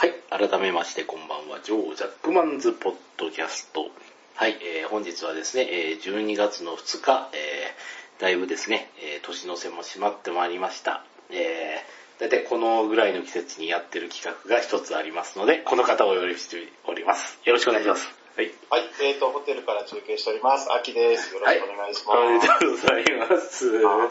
はい。改めまして、こんばんは。ジョー・ジャックマンズ・ポッドキャスト。はい。えー本日はですね、えー12月の2日、えーだいぶですね、えー年の瀬も閉まってまいりました。えー、だいたいこのぐらいの季節にやってる企画が一つありますので、この方をお呼びしております。よろしくお願いします。はい。はい、えーと、ホテルから中継しております。秋です。よろしくお願いしおめでます。とうございますは。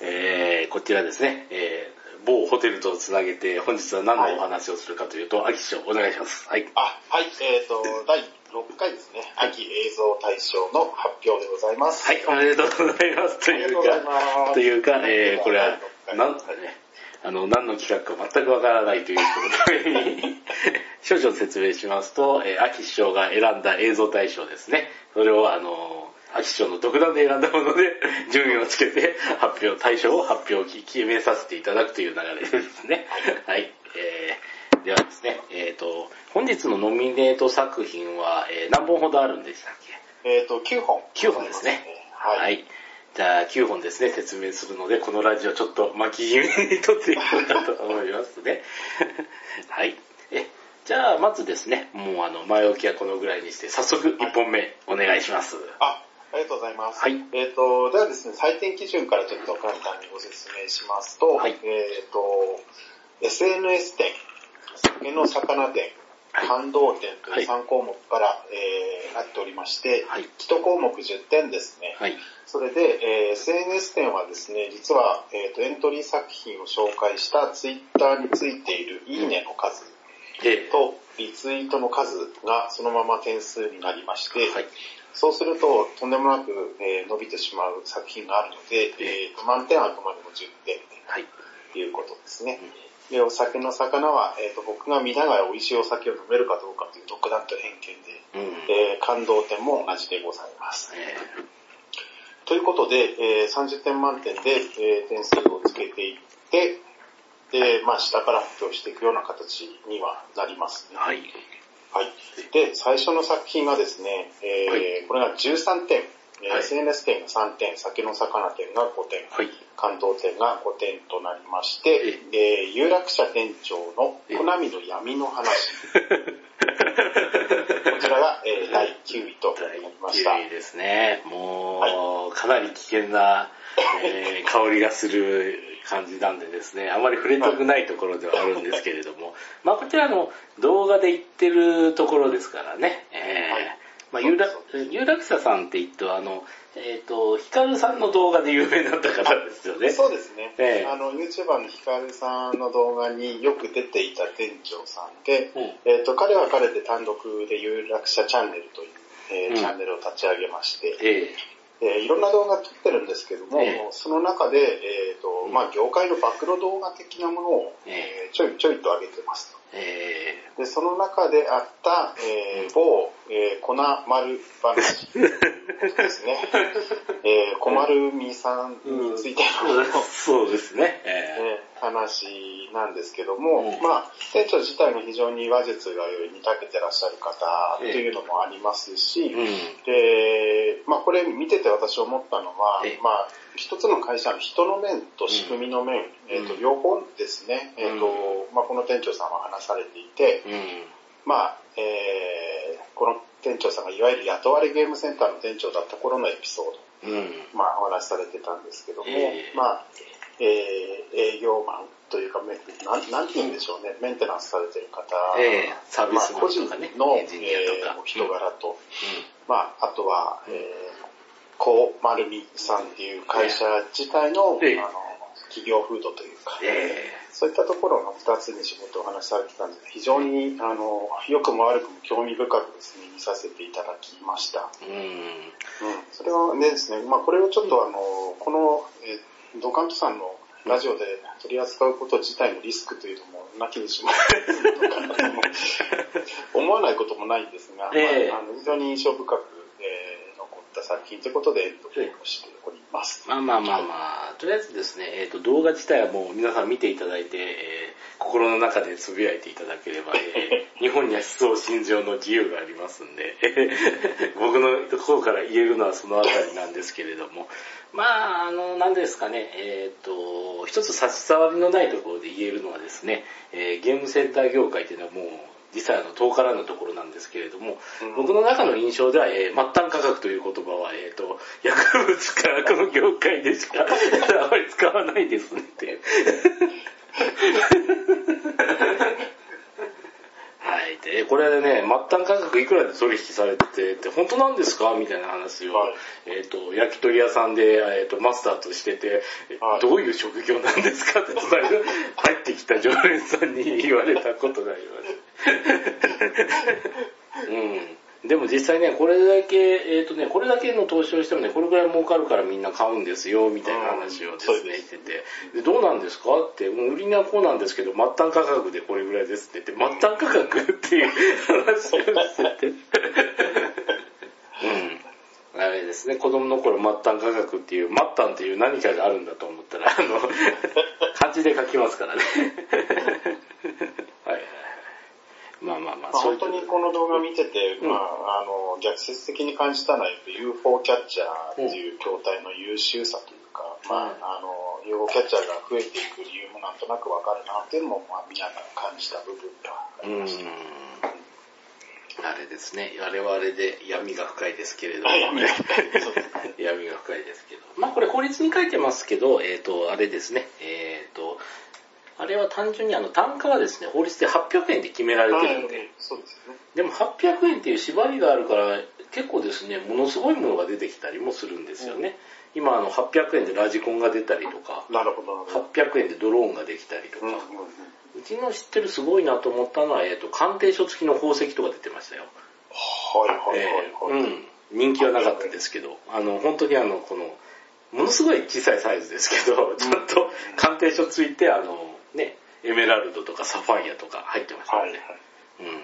えー、こちらですね、えー、某ホテルとつなげて、本日は何のお話をするかというと、秋師匠、お願いします。はい。あ、はい、えーと、第6回ですね、秋映像大賞の発表でございます。はい、おめでとうございます。というか、というか、えー、これは、第なんかね、あの、何の企画か全くわからないという人のために、少々説明しますと、えー、秋師匠が選んだ映像大賞ですね。それを、あの、秋師匠の独断で選んだもので、順位をつけて、発表、大賞を発表、決めさせていただくという流れですね。はい。えー、ではですね、えっ、と、本日のノミネート作品は、えー何本ほどあるんでしたっけ？えーと、9本。9本ですね。はい。はい。じゃあ、9本ですね、説明するので、このラジオちょっと巻き気味に撮っていこうかと思いますね。はい。え、じゃあ、まずですね、もうあの、前置きはこのぐらいにして、早速1本目お願いします。あ、ありがとうございます。はいえーと、ではですね、採点基準からちょっと簡単にご説明しますと、はいえーと、SNS 店、酒の魚店、感動店という3項目から、えーなっておりまして、はい。1項目10点ですね。はい。それで、えー SNS 店はですね、実は、えーとエントリー作品を紹介したツイッターについているいいねの数で、とリツイートの数がそのまま点数になりまして、はい。そうするととんでもなく、えー伸びてしまう作品があるので、えーと満点はあくまでも10点はい。ということですね。で、お酒の魚は、えーと僕が見ながら美味しいお酒を飲めるかどうかという独断と偏見で、うん。えー感動点も同じでございます。えということで、えー30点満点で、えー点数をつけていって、で、まあ、下から発表していくような形にはなりますね。ーはい。はい。で、最初の作品がですね、えーはい。これが13点、えーはい。SNS 点が3点、酒の魚店が5点、はい。関東店が5点となりまして、えー有楽町店長のコナミの闇の話。こちらが、えー第9位となり。第9位ですね。もう、かなり危険な、えー 香りがする感じなんでですね、あまり触れたくないところではあるんですけれども、まあこちらの動画で言ってるところですからね、えーはいまあ、有楽有楽者さんって言ってあの、えっ、と、ヒカルさんの動画で有名になった方ですよね。そうですね。ええ。あの、YouTuber のヒカルさんの動画によく出ていた店長さんで、うん。えっ、と、彼は彼で単独で有楽者チャンネルという、えーうん。チャンネルを立ち上げまして、ええ。ーいろんな動画撮ってるんですけども、ええ。その中で、えっ、と、うん。まあ、業界の暴露動画的なものを、え。えーちょいちょいと上げてますと。ー、えで、その中であった、えー某、えー粉丸話。ですね。えー、小丸みさんについての、ー、そうですね。えね話なんですけども、うん。まあ、店長自体が非常に話術がに長けてらっしゃる方というのもありますし、ーうん。で、まあこれ見てて私思ったのはええ、まあ一つの会社の人の面と仕組みの面、えっ、と、うん。両方ですね、えっ、と、まあこの店長さんは話されていて、うん。まあ、えー、この店長さんがいわゆる雇われゲームセンターの店長だった頃のエピソード、うん。まあお話しされてたんですけども、ええ。まあ、えー、営業マンというか、めなんなんて言うんでしょうね、メンテナンスされてる方、ええサービスマンまあ、個人の、えー人柄と、まあ、あとは、えー、コーマルミさんっていう会社自体の、ええあの企業風土というか、えそういったところの二つに仕事をお話しされてたんで、非常に、あの、良くも悪くも興味深くですね、見させていただきました。ーうんうん。それはねですね、まあこれをちょっとあの、この、えードカントさんのラジオで取り扱うこと自体のリスクというのもなきにしものかなとも 思わないこともないんですが、ええまあ、あの非常に印象深く、った作品ということで、しております。まあまあまあまあ、とりあえずですね、えっ、と、動画自体はもう皆さん見ていただいて、えー心の中でつぶやいていただければ、えー、日本には思想心情の自由がありますんで、僕のところから言えるのはそのあたりなんですけれども、まあ、あの、何ですかね、えっ、ー、と、一つ差し障りのないところで言えるのはですね、えー、ゲームセンター業界っていうのはもう、実際あの遠からぬところなんですけれども、うん、僕の中の印象では、えー、末端価格という言葉は、えっ、ー、と、薬物科学の業界でしか あまり使わないですねっていう。で、これでね、末端価格いくらで取引されてて、本当なんですか？みたいな話を、はい、えっ、ー、と、焼き鳥屋さんで、えっ、ー、と、マスターとしてて、はい、どういう職業なんですか？って隣入ってきた常連さんに言われたことがあります。うん。でも実際ね、これだけ、えっ、ー、とね、これだけの投資をしてもね、これぐらい儲かるからみんな買うんですよ、みたいな話をですね、してて、でどうなんですかって、もう売りにはこうなんですけど、末端価格でこれぐらいですって言って、末端価格っていう話をしてて、うん。あれですね、子供の頃末端価格っていう、末端っていう何かがあるんだと思ったら、あの、漢字で書きますからね。まあまあまあ、まあ、本当にこの動画見てて、うん、まあ、あの、逆説的に感じたのは、UFO キャッチャーっていう筐体の優秀さというか、うん、まあ、あの、UFO キャッチャーが増えていく理由もなんとなくわかるなっていうのも、まあ、見ながら感じた部分がありました。あれですね、我々で闇が深いですけれども、闇が深い。ですけど。まあこれ法律に書いてますけど、えっ、ー、と、あれですね、えっ、ー、と、あれは単純にあの単価がですね、法律で800円で決められてるんで、そうですね。でも800円っていう縛りがあるから、結構ですね、ものすごいものが出てきたりもするんですよね。うん、今あの800円でラジコンが出たりとか、なるほど800円でドローンができたりとか、うんうんうちの知ってるすごいなと思ったのは、えっ、ー、と、鑑定書付きの宝石とか出てましたよ。はいはいはい、はい、うん。人気はなかったですけど、あの、本当にあの、この、ものすごい小さいサイズですけど、ちゃんと鑑定書ついて、あの、ね、エメラルドとかサファイアとか入ってましたね。はいはい、うん。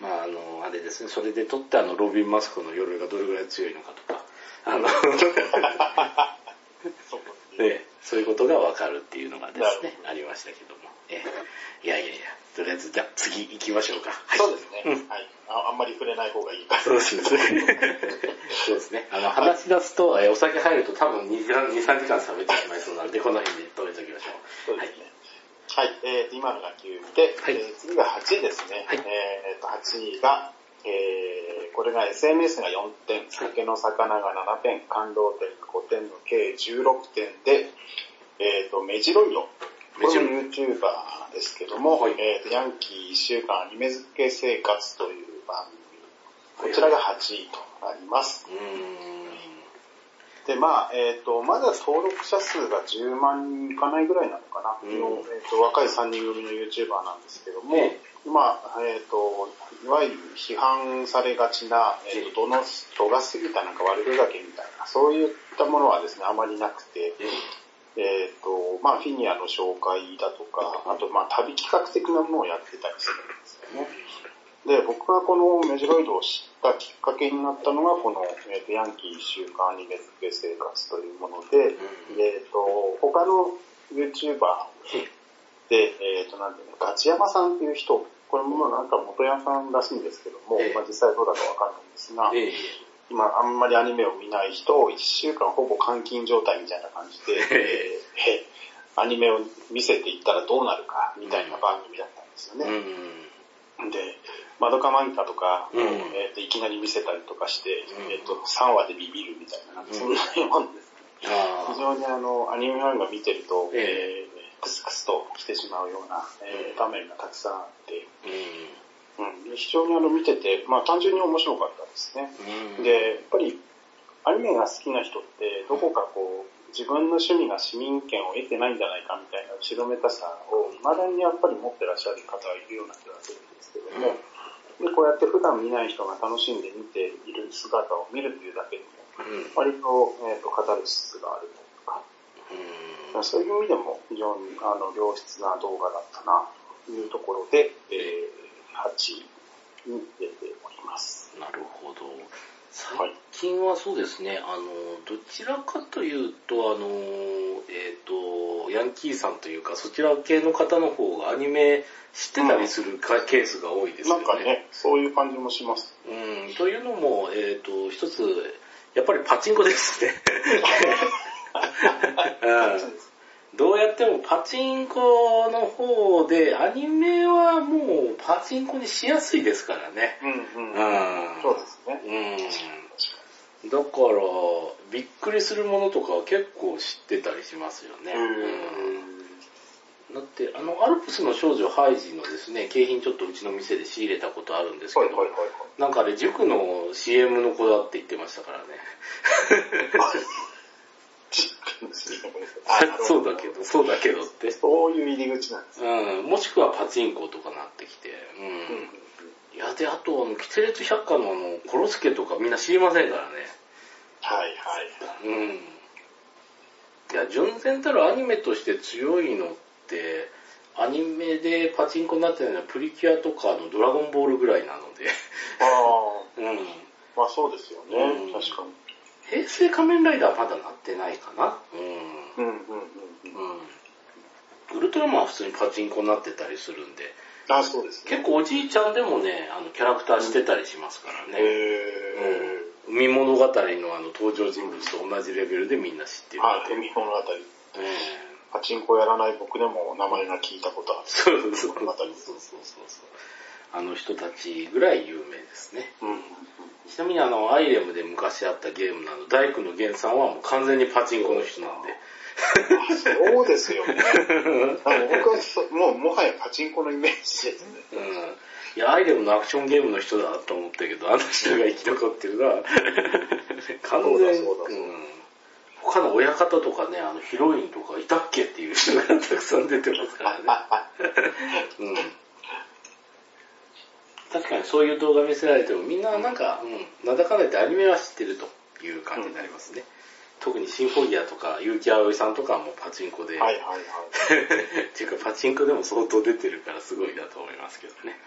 まああの、あれですね、それで撮ってあの、ロビン・マスクの鎧がどれぐらい強いのかとか、あの ね、そういうことがわかるっていうのがですね、ありましたけども。えいやいやいや、とりあえず、じゃあ次行きましょうか。はい、そうですね、うん、はいあ。あんまり触れない方がいいかそうですね。そうですね。あの、話し出すと、えお酒入ると多分2、2 3時間喋ってしまいそうなので、この辺で止めておきましょう。そうですね。はいはい、えー、今のが9で、はい、えー、次が8ですね。はい、えー、と8が、えー、これが SNS が4点、酒の魚が7点、感動点5点の計16点で、えー、と、メジロイド。これも YouTuber ですけども、はい、えー、とヤンキー1週間アニメ付け生活という番組。こちらが8位となります。うんで、まあ、えっ、ー、と、まだ登録者数が10万人いかないぐらいなのかな、うん、のえーと、若い3人組の YouTuber なんですけども、まあ、えっ、ー、と、いわゆる批判されがちな、えっ、ー、と、度の、度が過ぎたなんか悪ふざけみたいな、そういったものはですね、あまりなくて、えっ、と、まあ、フィギュアの紹介だとか、あと、まあ、旅企画的なものをやってたりするんですよね。で、僕がこのメジロイドを知ったきっかけになったのが、この、えーと、ヤンキー週間アニメ付け生活というもので、うん、えっ、ー、と、他の YouTuber で、えっ、ー、と、なんていうの、ガチヤマさんっていう人、これもなんか元屋さんらしいんですけども、えー、まあ実際どうだかわかんないんですが、えー、今あんまりアニメを見ない人を1週間ほぼ監禁状態みたいな感じで、えー、アニメを見せていったらどうなるかみたいな番組だったんですよね。うん、で、マドカマンカとか、うん、えーと、いきなり見せたりとかして、うん、えーと、3話でビビるみたいな、そんなもんです。ね。非常にあの、アニメファンが見てると、えー、クスクスと来てしまうような、えー、場面がたくさんあって、うん、非常にあの見てて、まあ単純に面白かったですね。で、やっぱりアニメが好きな人ってどこかこう、自分の趣味が市民権を得てないんじゃないかみたいな後ろめたさを未だにやっぱり持ってらっしゃる方はいるような気がするんですけども、で、こうやって普段見ない人が楽しんで見ている姿を見るというだけでも、割と,、えーと、語る質があるというか、うん、そういう意味でも非常にあの良質な動画だったなというところで、えー、8位に出ております。なるほど。最近はそうですね、あの、どちらかというと、あの、えっ、と、ヤンキーさんというか、そちら系の方の方がアニメ知ってたりするか、ケースが多いですよね。なんかね、そういう感じもします。うん、というのも、えっ、と、一つ、やっぱりパチンコですね。うんどうやってもパチンコの方で、アニメはもうパチンコにしやすいですからね。うんうん。うんそうですね。うん。だから、びっくりするものとかは結構知ってたりしますよね。うんだって、あの、アルプスの少女ハイジのですね、景品ちょっとうちの店で仕入れたことあるんですけど、はいはいはいはい。なんかあれ、塾の CM の子だって言ってましたからね。そうだけど、そうだけどって。そういう入り口なんですね。うん、もしくはパチンコとかなってきて。うん。いや、で、あと、あの、キテレツ百科のあの、コロスケとかみんな知りませんからね。はいはい。うん。いや、純然たるアニメとして強いのって、アニメでパチンコになってるのはプリキュアとかのドラゴンボールぐらいなので。ああ、うん。まあそうですよね。うん確かに。平成仮面ライダーはまだなってないかな。うん。うんうんうんうん。うん。ウルトラマンは普通にパチンコになってたりするんで、あそうですね。結構おじいちゃんでもね、あの、キャラクターしてたりしますからね。へうん。海物語のあの登場人物と同じレベルでみんな知ってる。ー。あ、海物語。うん。パチンコやらない僕でも名前が聞いたことある。そうそうそう。そうそうそうそう。あの人たちぐらい有名ですね。うん。ちなみにあの、アイレムで昔あったゲームなの、大工の源さんはもう完全にパチンコの人なんで。そうですよね。僕はそもうもはやパチンコのイメージですね。うん。いや、アイレムのアクションゲームの人だと思ったけど、あの人が生き残ってるのは、完全に。他の親方とかね、あのヒロインとかいたっけっていう人がたくさん出てますからね。うん。確かにそういう動画見せられてもみんななんか、うん、なんだかんだ言ってアニメは知ってるという感じになりますね。特にシンフォギアとか、結城葵さんとかはもうパチンコで、はいはいはい。っていうかパチンコでも相当出てるからすごいなと思いますけどね。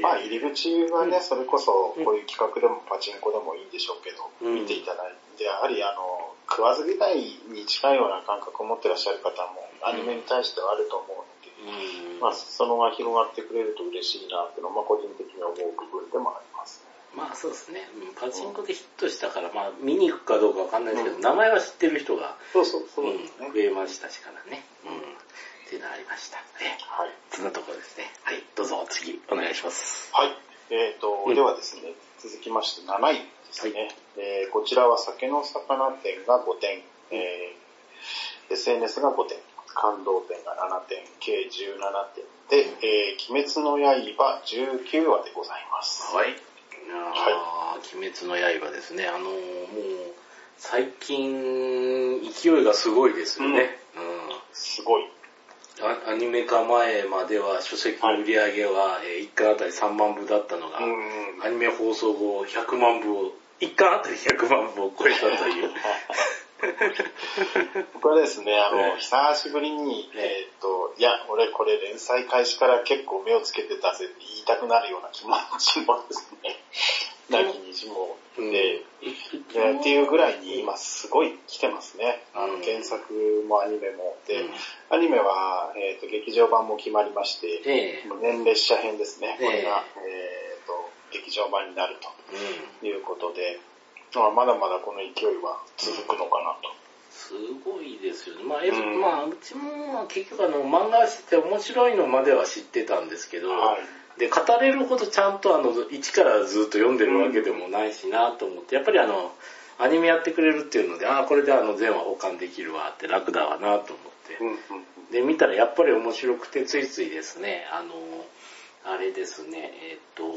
まあ入り口はね、それこそこういう企画でもパチンコでもいいんでしょうけど、うん見ていただいて、やはりあの、食わず嫌いに近いような感覚を持ってらっしゃる方もアニメに対してはあると思うので、うんまあそのが広がってくれると嬉しいなっていうのは、まあ個人的に思う部分でもありますね。まあそうですね。うんパチンコでヒットしたから、まあ見に行くかどうかわかんないですけど、名前は知ってる人が、そうそう、そううん。増えましたしからね。うん。っていうのがありました。えはい。そんなところですね。はい。どうぞ次、お願いします。はい。えっ、と、うんではですね、続きまして7位ですね。えーこちらは酒の魚店が5点、えー SNS が5点、感動点が7点、計17点で、えー鬼滅の刃19話でございます。はい。あー鬼滅の刃ですね。あのーもう、最近、勢いがすごいですよね。すごい。うんアアニメ化前までは書籍の売り上げは、え1巻あたり3万部だったのが、うんアニメ放送後100万部を、1巻あたり100万部を超えたという。僕はですね、あの、ね久しぶりに、えーっと、いや、俺これ連載開始から結構目をつけてたぜって言いたくなるような気持ちもですね、なきにしもうん。っていうぐらいに今すごい来てますね。あうん。の原作もアニメも。で、うん。アニメは、えー、と劇場版も決まりまして、ええ。年列車編ですね。ええ。これが、えー、と劇場版になるうん。ということで、まあ、まだまだこの勢いは続くのかなと。すごいですよね。まあ、えうんまあ、うちもまあ結局あの、漫画して面白いのまでは知ってたんですけど、はい。で、語れるほどちゃんとあの、一からずっと読んでるわけでもないしなと思って、やっぱりあの、アニメやってくれるっていうので、ああ、これであの、全話保管できるわって楽だわなと思って。うんうんで、見たらやっぱり面白くて、ついついですね、あの、あれですね、えっ、と、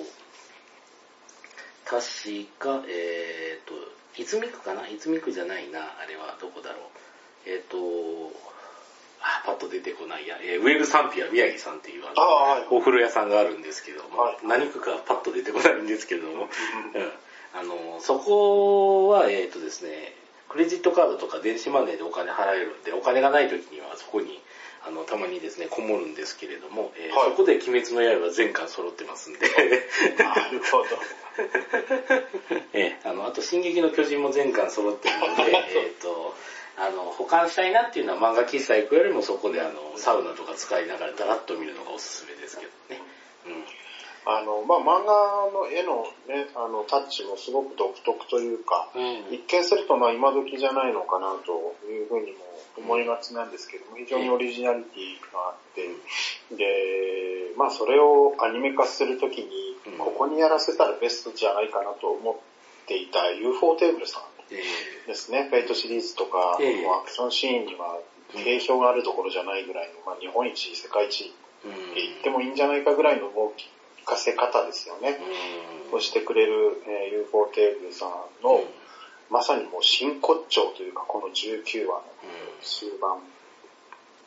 確か、えっ、と、泉区かな？泉区じゃないな、あれはどこだろう。えっ、と、あ、パッと出てこないや、えーウェルサンピア宮城さんっていうあのああ、はい。お風呂屋さんがあるんですけども、はい。何区かパッと出てこないんですけれども、うんあの、そこは、えっ、とですね、クレジットカードとか電子マネーでお金払えるんで、お金がない時にはそこにあの、たまにですね、こもるんですけれども、えーはいそこで鬼滅の刃全巻揃ってますんで、なるほど。えーあの、あと、進撃の巨人も全巻揃ってるので、えっと、あの、保管したいなっていうのは漫画喫茶行くよりもそこであの、サウナとか使いながらダラッと見るのがおすすめですけどね。うん。あの、まあ、漫画の絵のね、あの、タッチもすごく独特というか、一見するとまあ今時じゃないのかなというふうにも思いがちなんですけども、非常にオリジナリティがあって、で、まあそれをアニメ化するときにうん、ここにやらせたらベストじゃないかなと思っていた UFO テーブルさんえですね、フェイトシリーズとか、ええ。もうアクションシーンには定評があるところじゃないぐらいの、まあ日本一、世界一ーうんって言ってもいいんじゃないかぐらいの動かせ方ですよね。うん。をしてくれる、えー ufotable さんの、まさにもう真骨頂というか、この19話の終盤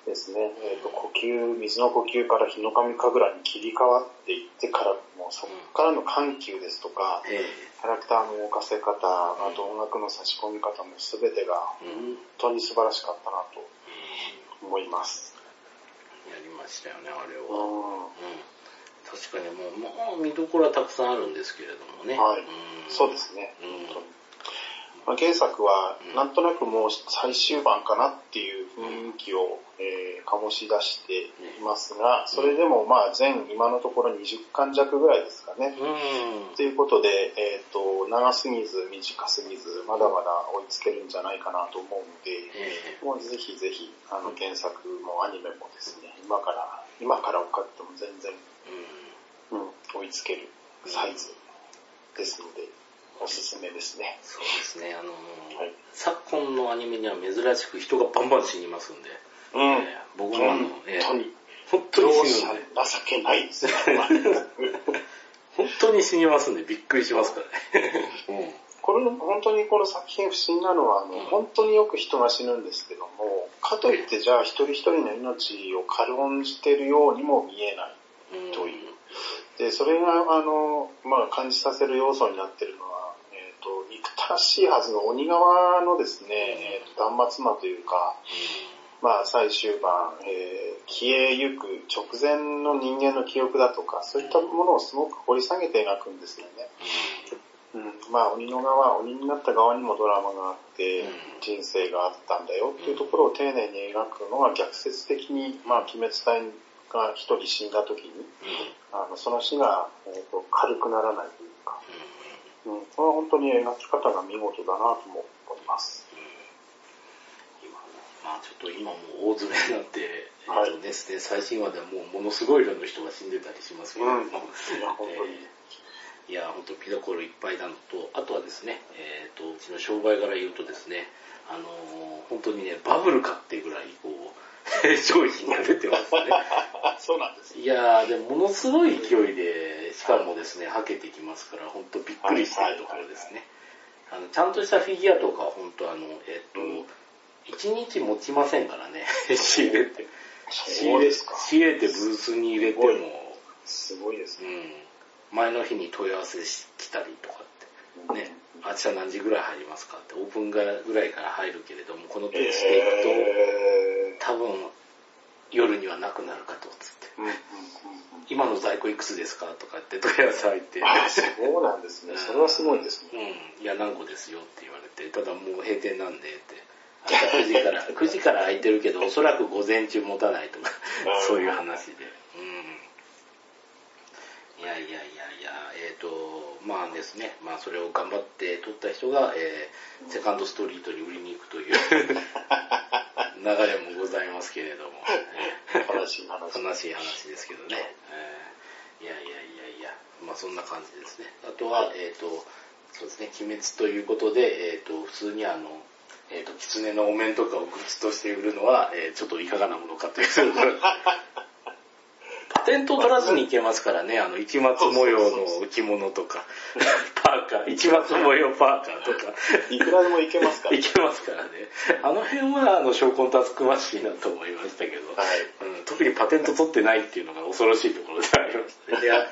ですね。えっ、と、呼吸、水の呼吸からヒノカミ神楽に切り替わっていってから、もうそこからの緩急ですとか、えキャラクターの動かせ方、あと音楽の差し込み方も全てが本当に素晴らしかったなと思います。えやりましたよね、あれうは。うん確かにもう、もう見どころはたくさんあるんですけれどもね。はいんそうですね。まあ、原作はなんとなくもう最終版かなっていう雰囲気を、えー醸し出していますが、それでもまあ全今のところ20巻弱ぐらいですかね。うん。ということで、えっ、と、長すぎず短すぎず、まだまだ追いつけるんじゃないかなと思うので、えもうぜひぜひ、あの原作もアニメもですね、今から、今から追っかけても全然、えうん。うん、追いつけるサイズですので、おすすめですね。そうですね、あのはい昨今のアニメには珍しく人がバンバン死にますんで、うんええ僕もあの、ええ本当に、本当容に死ぬん情けないですよ。本当に死にますんでびっくりしますからね。これ、本当にこの作品不思議なのは、あの、本当によく人が死ぬんですけども、かといってじゃあ一人一人の命を軽んじてるようにも見えない。うん。という。で、それが、あの、まあ、感じさせる要素になってるのは、えっ、と、憎たらしいはずの鬼側のですね、えーと断末魔というか、まあ、最終盤、えー消えゆく直前の人間の記憶だとか、そういったものをすごく掘り下げて描くんですよね。うん、まあ、鬼の側、鬼になった側にもドラマがあってうん、人生があったんだよっていうところを丁寧に描くのが逆説的に、まあ、鬼滅隊が一人死んだ時に、あのその死が、えーと軽くならないというか、うん、これは本当に描き方が見事だなとも思います。今まあちょっと今もう大詰めになって、はい。えっとですね、最新話ではもうものすごい量の人が死んでたりしますけれど。も、うん。いや本当にえーいや、本当見どころいっぱいなのと、あとはですね、えっ、と、うちの商売から言うとですね、あのー本当にね、バブルかっていうぐらい、こう、商品が出てますね。そうなんです。いやー、でもものすごい勢いで、しかもですね、はけてきますから、本当びっくりしてるところですね。あの、ちゃんとしたフィギュアとか、本当あの、えっ、と、一日持ちませんからね、仕入れて。仕入れ。仕入れてブースに入れても、すごいですね。うん、前の日に問い合わせし来たりとかって、ね、明日何時ぐらい入りますかって、オープンぐらいから入るけれども、このペースでいくと、え多分夜にはなくなるかと、つって。今の在庫いくつですかとかって問い合わせ入って、あ、そうなんですね。それはすごいですね。うん、いや、何個ですよって言われて、ただもう閉店なんでって、明日9時から、9時から空いてるけど、おそらく午前中持たないとか、そういう話で。うん。いやいやいやいや、えっ、と、まあですね、まあそれを頑張って撮った人が、えーセカンドストリートに売りに行くという 流れもございますけれども、えー悲しい話。悲しい話ですけどね。えーいやいやいやいや、まあそんな感じですね。あとは、えっ、と、そうですね、鬼滅ということで、えっ、と、普通にあの、えっ、と、狐のお面とかをグッズとして売るのは、えーちょっといかがなものかという。ント取らずにいけますからね、あの、市松模様の着物とか、パーカー、市松模様パーカーとか、いくらでもいけますから。いけますからね。あの辺は、あの、証拠たつくましいなと思いましたけど、はい。うん、特にパテント取ってないっていうのが恐ろしいところでありましたね。いや、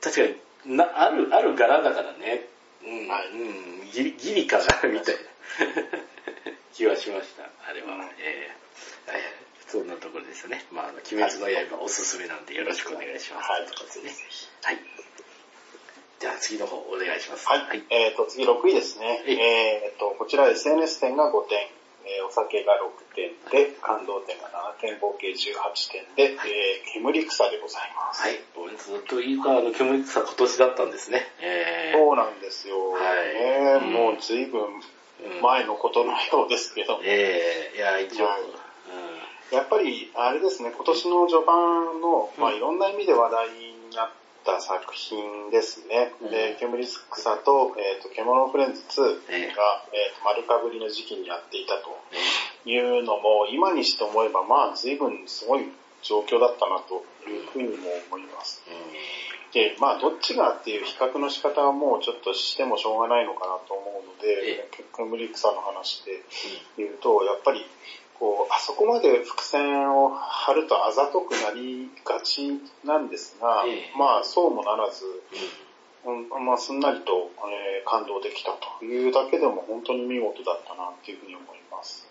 確かにな、ある、ある柄だからね、うん、はい。うん、ギリ、ギリかな、みたいな。気はしました、あれは。うん。えーえ。ーそんなところですよね。まあ、鬼滅の刃おすすめなんでよろしくお願いします。はいとですね。はい。じゃあ次の方お願いします。はい。えっ、と、次6位ですね。はいえっ、と、こちら SNS 点が5点、えーお酒が6点で、感動点が7点、合計18点で、はいえー煙草でございます。はい。俺ずっと言うか、あの、煙草今年だったんですね。えー、そうなんですよ。はいねもう随分うん前のことのようですけど、えー、いや、一応、はいやっぱり、あれですね、今年の序盤の、まあ、うんいろんな意味で話題になった作品ですね。うん。で、煙草と、えっ、と、獣フレンズ2が、ええ。えーと、丸かぶりの時期にやっていたとうんいうのも、今にして思えば、まあ、随分すごい状況だったなというふうにも思います。で、まあ、どっちがっていう比較の仕方はもうちょっとしてもしょうがないのかなと思うので、煙草の話で言うと、やっぱり、こう、あそこまで伏線を張るとあざとくなりがちなんですが、ええ。まあ、そうもならず、うん。うんまあ、すんなりと、えー感動できたというだけでも本当に見事だったなっていうふうに思います。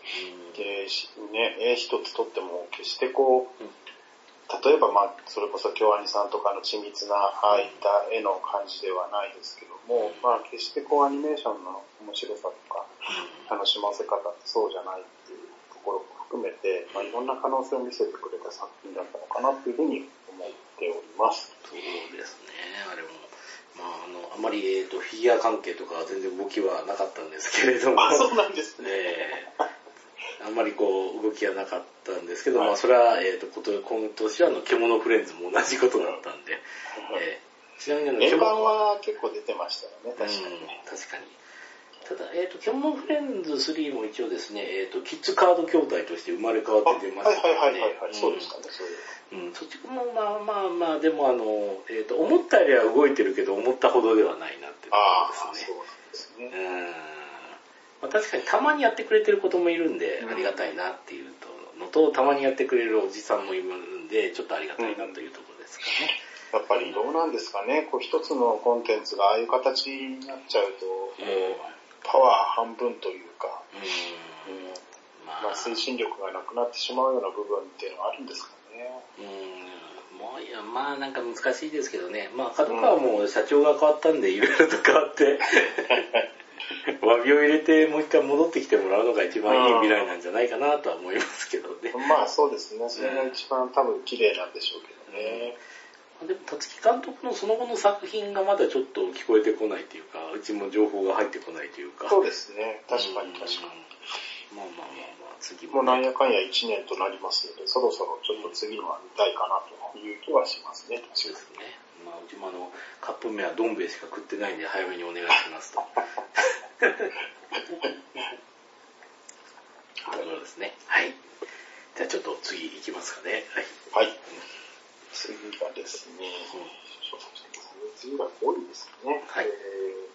で、しね、絵一つとっても決してこう、うん。例えばまあ、それこそ京アニさんとかの緻密な、ああいった絵の感じではないですけども、まあ、決してこうアニメーションの面白さとか、楽しませ方ってそうじゃないころも含めて、まあ、いろんな可能性を見せてくれた作品だったのかなというふうに思っております。そうですね、あれも。まあ、あの、あまり、えっ、と、フィギュア関係とかは全然動きはなかったんですけれども。あ、そうなんですね。ええあんまりこう、動きはなかったんですけど、はいまあ、それは、えっ、と、こと今年はあの、獣フレンズも同じことだったんで、ええちなみにあの、円盤は結構出てましたよね、確かにうんね。確かに。ただ、えっ、と、獣フレンズ3も一応ですね、えっ、と、キッズカード筐体として生まれ変わあ、はいって出まはいしたので、はいはい。はい、う。んそうでしたね、そういう。うん、そっちもまあまあまあ、でもあの、えっ、と、思ったよりは動いてるけど、思ったほどではないなってですね。そうですね。うん。まあ、確かにたまにやってくれてる子もいるんで、うん。ありがたいなっていうのと、たまにやってくれるおじさんもいるんで、ちょっとありがたいなというところですかね。やっぱりどうなんですかね、こう一つのコンテンツがああいう形になっちゃうと、うんパワー半分というか、うんうんまあ、まあ、推進力がなくなってしまうような部分っていうのはあるんですかね。うんもういや、まあなんか難しいですけどね。まあ、角川も社長が変わったんで、いろいろと変わって、詫びを入れてもう一回戻ってきてもらうのが一番いい未来なんじゃないかなとは思いますけどね。まあそうですね、それが一番多分綺麗なんでしょうけどね。でも、辰木監督のその後の作品がまだちょっと聞こえてこないというか、うちも情報が入ってこないというか。そうですね、確かに確かに。に。まあまあまあまあ、次もうも、なんやかんや1年となりますので、そろそろちょっと次のは見たいかなという気はしますね。そうですね。まあ、うちもあの、カップ麺はどん兵衛しか食ってないんで、早めにお願いしますと。ところですね。はい。じゃあちょっと次行きますかね。はい。はい。次がですね、次が5位ですね。はい。えー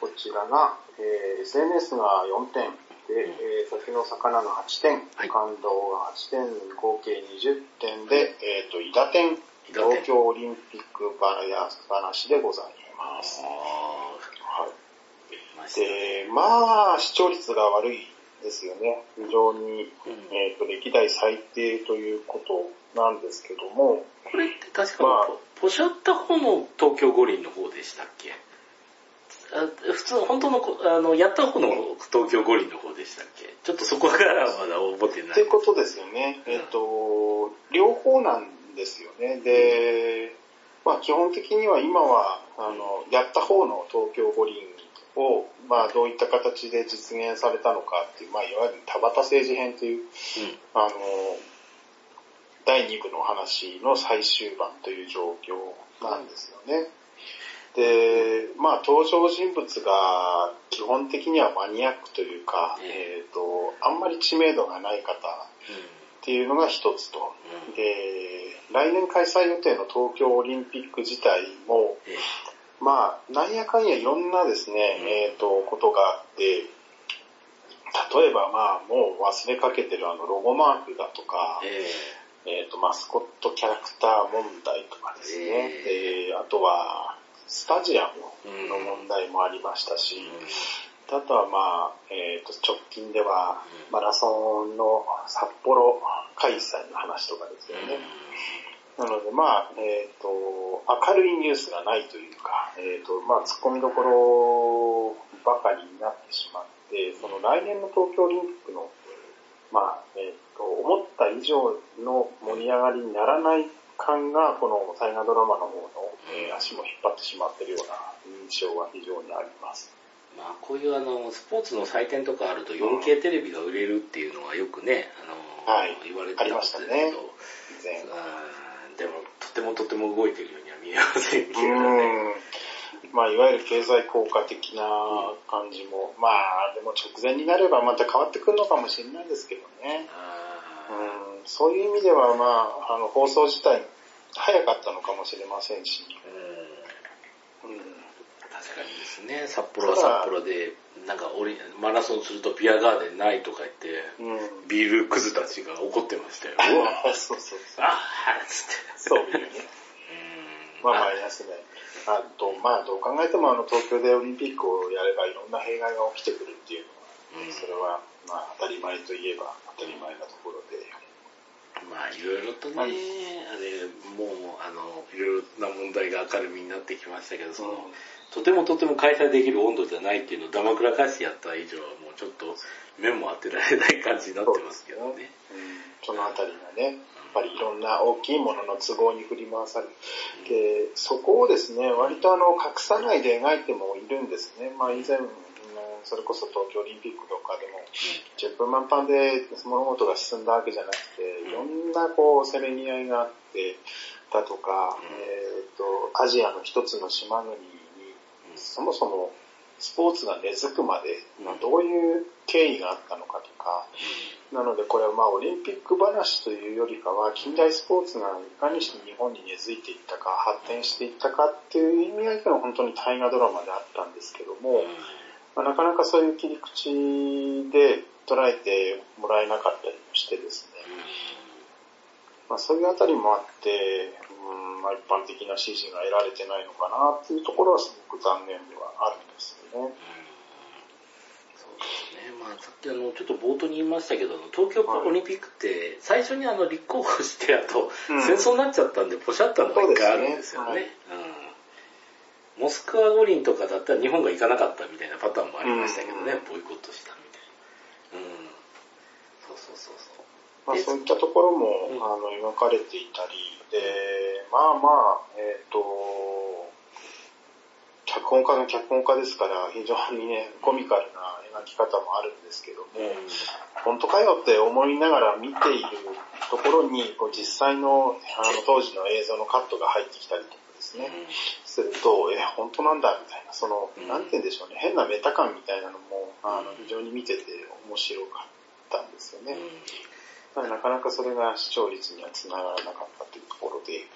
こちらが、えー SNS が4点、で、えー先の魚が8点、はい。感動が8点、合計20点で、えっ、と、伊田点、東京オリンピック話でございます。あはい。で、まあ、視聴率が悪いですよね。非常に、うん。えっ、と、歴代最低ということなんですけども、これって確かまあ。ポポシャった方の東京五輪の方でしたっけ？あ普通、本当のこ、あの、やった方の東京五輪の方でしたっけ？ちょっとそこからはまだ覚えてない。って。ことですよね。えっ、と、両方なんですよね。で、まあ基本的には今は、あの、やった方の東京五輪を、まあどういった形で実現されたのかっていう、まあいわゆる田畑政治編という、あの、第2部の話の最終版という状況なんですよね。で、まあ登場人物が基本的にはマニアックというか、ええっ、と、あんまり知名度がない方っていうのが一つと。で、来年開催予定の東京オリンピック自体も、えまあ、なんやかんやいろんなですね、うん。えっ、と、ことがあって、例えばまあ、もう忘れかけてるあのロゴマークだとか、ええっ、と、マスコットキャラクター問題とかですね。で、あとは、スタジアムの問題もありましたし、あとはまあ、えっ、と、直近では、マラソンの札幌開催の話とかですよね。なので、まあ、えっ、と、明るいニュースがないというか、えっ、と、まあ、突っ込みどころばかりになってしまって、その来年の東京オリンピックの、まあ、えっ、と、思った以上の盛り上がりにならない感が、この大河ドラマの方の、えー足も引っ張ってしまっているような印象が非常にあります。まあ、こういうあの、スポーツの祭典とかあると 4K テレビが売れるっていうのはよくね、あの、はい言われてたんですけど、ありましたねでも、とてもとても動いてるようには見えませんけうどね。ん。まあ、いわゆる経済効果的な感じも、まあ、でも直前になればまた変わってくるのかもしれないですけどね。あうん、そういう意味では、まあ、あの、放送自体、早かったのかもしれませんし。ーうんうん。確かにですね、札幌は札幌で、なんかオリマラソンするとビアガーデンないとか言って、うん。ビールクズたちが怒ってましたよ。うわそうそうそう。あーっつって。そういうね。うんまあ、マイナスね。あと、まあ、どう考えても、あの、東京でオリンピックをやればいろんな弊害が起きてくるっていうのは、うんそれは、まあ、当たり前といえば当たり前なところで。まあいろいろとね、はいあれ、もう、あの、いろいろな問題が明るみになってきましたけど、その、うんとてもとても開催できる温度じゃないっていうのをダマくらかしてやった以上はもうちょっと目も当てられない感じになってますけどね。うんそのあたりがね、やっぱりいろんな大きいものの都合に振り回される。で、そこをですね、割とあの、隠さないで描いてもいるんですね。まあ以前、うんそれこそ東京オリンピックとかでも、10分満帆で物事が進んだわけじゃなくて、いろんなこう、せめぎ合いがあって、だとか、うん。えっ、と、アジアの一つの島国に、そもそもスポーツが根付くまで、まあ、どういう経緯があったのかとか、なのでこれはまあオリンピック話というよりかは近代スポーツがいかにして日本に根付いていったか発展していったかっていう意味合いから本当に大河ドラマであったんですけども、まあ、なかなかそういう切り口で捉えてもらえなかったりもしてですね、まあ、そういうあたりもあって、うんまあ、一般的な支持が得られてないのかなっていうところはすごく残念ではあるんですよね。そうですね。まあさっきあの、ちょっと冒頭に言いましたけど、東京オリンピックって最初にあの立候補して、あとうん。戦争になっちゃったんでポシャったのが一回あるんですよね。うんモスクワ五輪とかだったら日本が行かなかったみたいなパターンもありましたけどね、うんボイコットしたみたいな。うん。そうそうそうそう。まあ、そういったところも、うんあの描かれていたり、で、まあまあ、えっ、と、脚本家の脚本家ですから、非常にね、コミカルな描き方もあるんですけども、本当かよって思いながら見ているところに、こう実際のあの当時の映像のカットが入ってきたりとかですね、すると、え、本当なんだみたいな、その、うんなんて言うんでしょうね、変なメタ感みたいなのも、あの、非常に見てて面白かったんですよね。ただなかなかそれが視聴率にはつながらなかったというところで、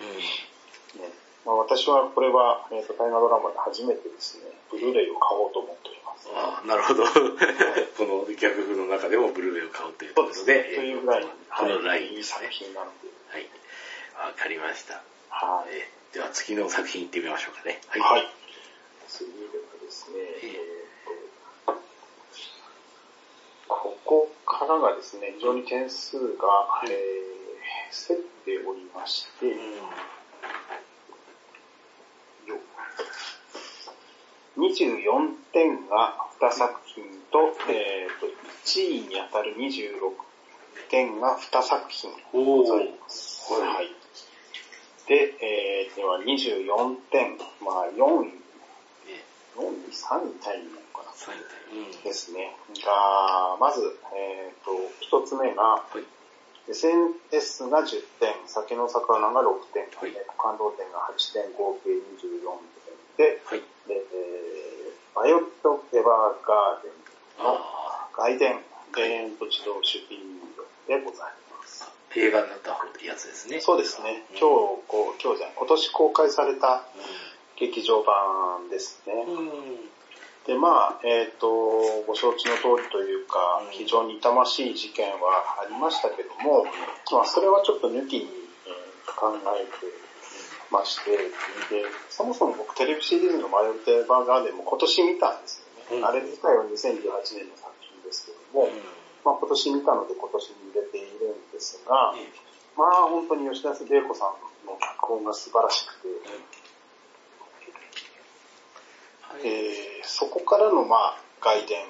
ねまあ、私はこれは、えー、と大河ドラマで初めてですね、ブルーレイを買おうと思っております。ああ、なるほど。この逆風の中でもブルーレイを買うというところで、というぐらいに、このラインいい作ですね。品なので、はい。わかりました。はい。えーでは次の作品行ってみましょうかね。はい。はい。次ではですね、ええーとここからがですね、非常に点数が、いえー競っておりまして、うんよ24点が2作品と、えーと1位に当たる26点が2作品ございます。はいはい。で、えーでは24点、まあ4位、ね4位、3位タイになるのかな。三位タイうん。ですね。が、まず、えっ、と、一つ目が、はい。SNS が10点、酒の魚が6点、はい感動点が8点、合計24点で、はい。で、えー、バイオットエヴァーガーデンのあ外伝、田園と自動出品でございます。あ、映画になったやつですね。そうですね。うん今日、こう、今日じゃない、今年公開された劇場版ですね。うん。で、まあ、えっ、と、ご承知の通りというかうん、非常に痛ましい事件はありましたけども、まあ、それはちょっと抜きに、えー考えてまして、で、そもそも僕テレビシリーズのマイオテーバーガーデンも今年見たんですよね。うんあれ自体は2018年の作品ですけども、まあ今年見たので今年に入れているんですが、まあ本当に吉田玲子さんの脚本が素晴らしくて、はい。えーそこからのまあ外伝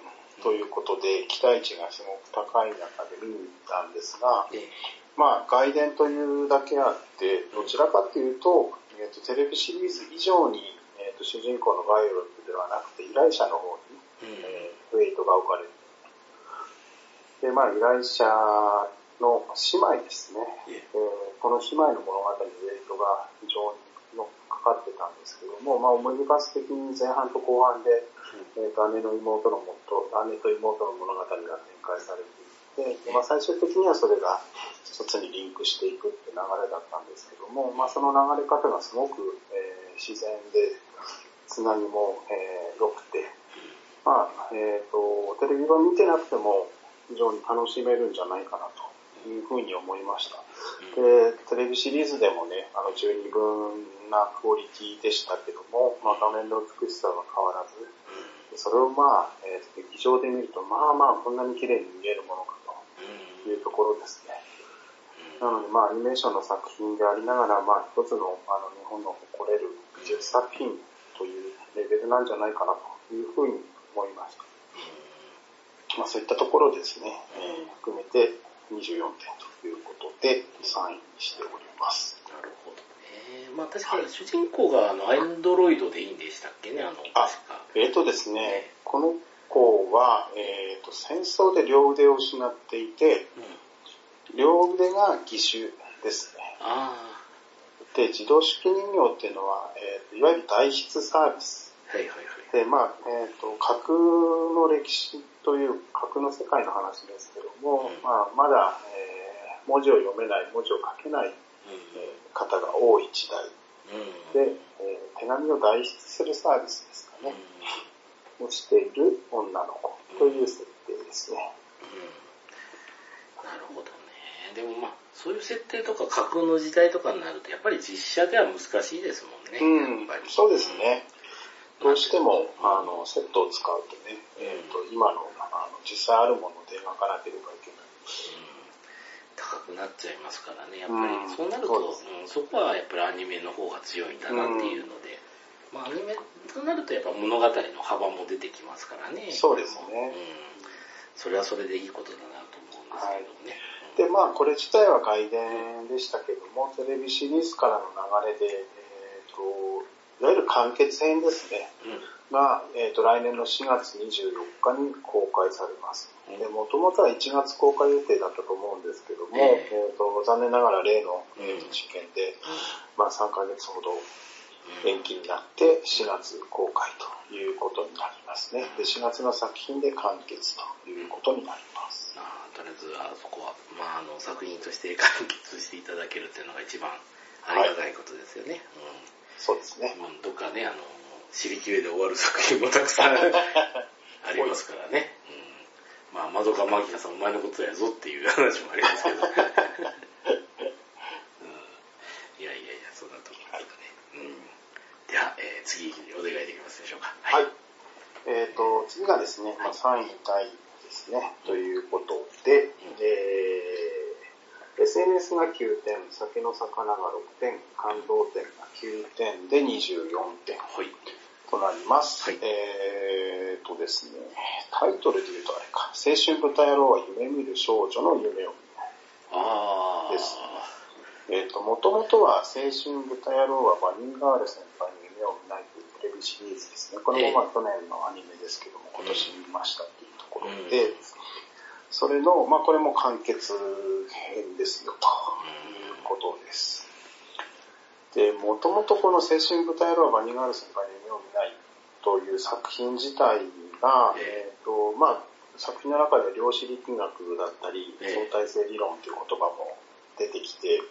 ということで期待値がすごく高い中で見に行ったんですが、えまあ外伝というだけあって、どちらかというと、えーとテレビシリーズ以上に、えーと主人公のバイオレットではなくて依頼者の方に、うん。えーウェイトが置かれる。で、まあ依頼者の姉妹ですね。ええ。ーこの姉妹の物語にウェイトが非常にのかかってたんですけども、まあ思い出す的に前半と後半で、えーと姉の妹のもと、姉と妹の物語が展開されていて、でまあ、最終的にはそれが一つにリンクしていくって流れだったんですけども、まあ、その流れ方がすごく、えー自然で、つなぎも、えー良くて、まあ、えっ、と、テレビ版見てなくても非常に楽しめるんじゃないかなというふうに思いました。で、テレビシリーズでもね、あの十二分なクオリティでしたけども、まあ画面の美しさは変わらず、でそれをまあ、えー劇場で見ると、まあまあこんなに綺麗に見えるものかというところですね。なのでまあアニメーションの作品でありながら、まあ一つのあの日本の誇れる美術作品というレベルなんじゃないかなというふうに思いました。まあそういったところですね、えー含めて24点ということで3位にしております。なるほどね。まあ確かに主人公があの、アンドロイドでいいんでしたっけね、あの、確あか。えっ、とですね、この子は、えー、と戦争で両腕を失っていて、うん。両腕が義手ですね。あで、自動手記人形っていうのは、えーといわゆる代筆サービス。あ、はいはいはい。で、まあ、えっ、と、架空の歴史という架空の世界の話ですけども、うんまあ、まだ、えー文字を読めない、文字を書けない、えー方が多い時代。で、えー手紙を代筆するサービスですかうん。ね、をしている女の子という設定ですね。うんなるほどね。でもまあ、そういう設定とか架空の時代とかになると、やっぱり実写では難しいですもんね。うんやっぱり。そうですね。どうしても、あの、セットを使うとね、えっ、と、今の、あの、実際あるもので描かなければいけない。うん高くなっちゃいますからね、やっぱり。うんそうなると、そうんそこはやっぱりアニメの方が強いんだなっていうので、まあアニメとなるとやっぱ物語の幅も出てきますからね。そうですねうん。それはそれでいいことだなと思うんですけどね。で、まあ、これ自体は外伝でしたけども、テレビシリーズからの流れで、えっ、と、いわゆる完結編ですね。うん。が、えっ、と、来年の4月24日に公開されます。うんで、もともとは1月公開予定だったと思うんですけども、ええっ、と、残念ながら例の、えーうんと事件で、まあ3ヶ月ほどうん延期になって4月公開ということになりますね。で、4月の作品で完結ということになります。まあ、とりあえずあそこは、まあ、あの作品として完結していただけるっていうのが一番ありがたいことですよね。そうですね。うん、どっかね、あの、尻切れで終わる作品もたくさんあ りますからね。うん、まあ、まどかマキナさんお前のことやぞっていう話もありますけど。うん、いやいやいや、そんなところでね。うん、では、えー次お願いできますでしょうか。はい。えっ、と、次がですね、まあ、3位タイですね、ということで、えー、SNS が9点、酒の魚が6点、感動点が9点で24点はい。となります。はいえーとですね、タイトルで言うとあれか、青春豚野郎は夢見る少女の夢を見ない。ですえっ、と、もともとは青春豚野郎はバニーガール先輩の夢を見ないというテレビシリーズですね。これもまあ去年のアニメですけども、今年見ましたっていうところで、うんそれの、まあこれも完結編ですよ、ということです。で、もともとこの青春豚野郎はバニーガール先輩の夢を見ないという作品自体が、ええっ、と、まあ作品の中で量子力学だったり、ええ相対性理論という言葉も出てきて、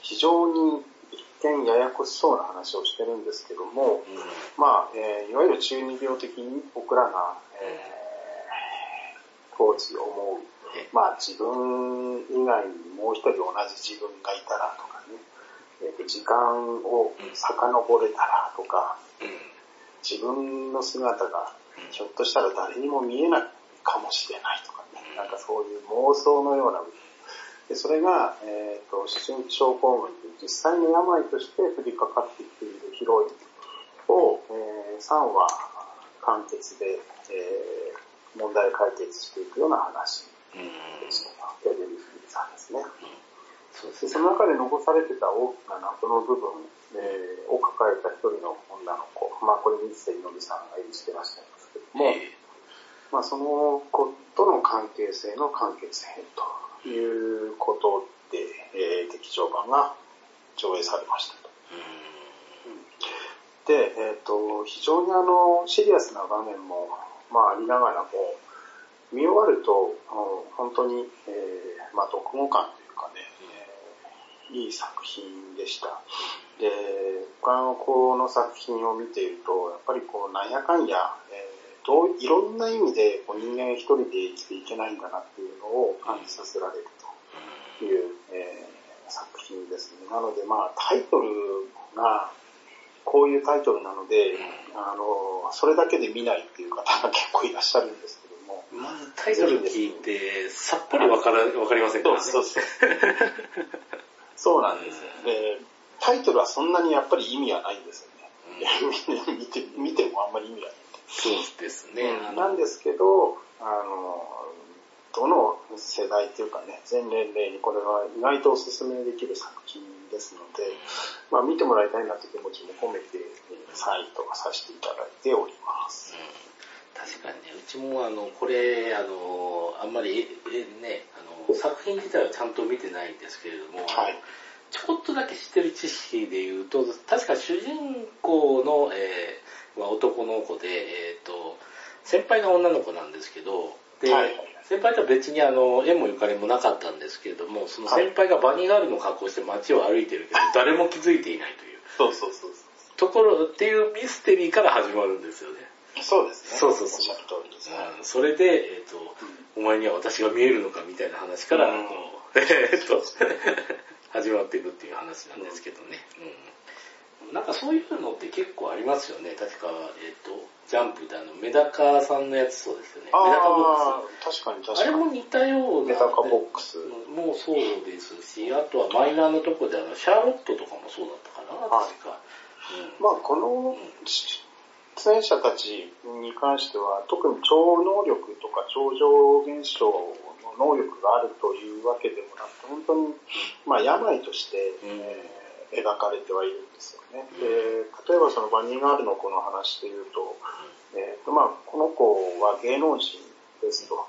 非常に一見ややこしそうな話をしてるんですけども、うん。まあ、えーいわゆる中二病的に僕らが、えー当時思う、えまあ自分以外にもう一人同じ自分がいたらとかね、えーと時間を遡れたらとか、うん。自分の姿がひょっとしたら誰にも見えないかもしれないとかね、なんかそういう妄想のような。でそれが、えっ、と、思春期症候群実際の病として降りかかってきているヒロインを、えー3話完結で、えー問題解決していくような話その中で残されてた大きな謎の部分、えーを抱えた一人の女の子、まあこれ三瀬のりさんが演じてらっしゃいますけども、えまあその子との関係性の完結編ということで、えー劇場版が上映されましたと。ーで、えっ、と、非常にあの、シリアスな場面も、まあありながらも、見終わると、あの本当に、えーまあ読後感というかね、えーいい作品でした。で、他の子の作品を見ていると、やっぱりこう、なんやかんや、えーどういろんな意味でこう人間一人で生きていけないんだなっていうのを感じさせられるという、えー作品ですね。なのでまあタイトルがこういうタイトルなので、あの、それだけで見ないっていう方が結構いらっしゃるんです、まずタイトル聞いて、さっぱりわから、わかりませんからね。そうそう そうなんですよ。で、タイトルはそんなにやっぱり意味はないんですよね。見て、見てもあんまり意味はない。そうですね。なんですけど、あの、どの世代というかね、全年齢にこれは意外とお勧めできる作品ですので、まあ見てもらいたいなという気持ちも込めて、えーサインとかさせていただいております。確かにね、うちもあの、これ、あの、あんまり、え、えね、あの、作品自体はちゃんと見てないんですけれども、はい。ちょこっとだけ知ってる知識で言うと、確か主人公の、えーまあ男の子で、えっ、と、先輩が女の子なんですけど、で、はい先輩とは別にあの、縁もゆかりもなかったんですけれども、その先輩がバニーガールの格好をして街を歩いてるけど、誰も気づいていないというそうそうそうところっていうミステリーから始まるんですよね。そう。ですね。そうそうそうそれで、えっ、と、お前には私が見えるのかみたいな話から、うん えっと、始まっていくっていう話なんですけどね。うん。なんかそういうのって結構ありますよね。確か、えっ、と、ジャンプであの、メダカさんのやつそうですよね。メダカボッああ、確かにクス。あれ確かに。も似たような。メダカボックス。もうそうですし、あとはマイナーのとこであの、シャーロットとかもそうだったかな、はい確か。うんまあ、この出演者たちに関しては、特に超能力とか超常現象の能力があるというわけでもなくて、本当に、まあ、病として、うん。えー描かれてはいるんですよね。で、例えばそのバニーガールの子の話で言うと、えーとまあ、この子は芸能人ですと。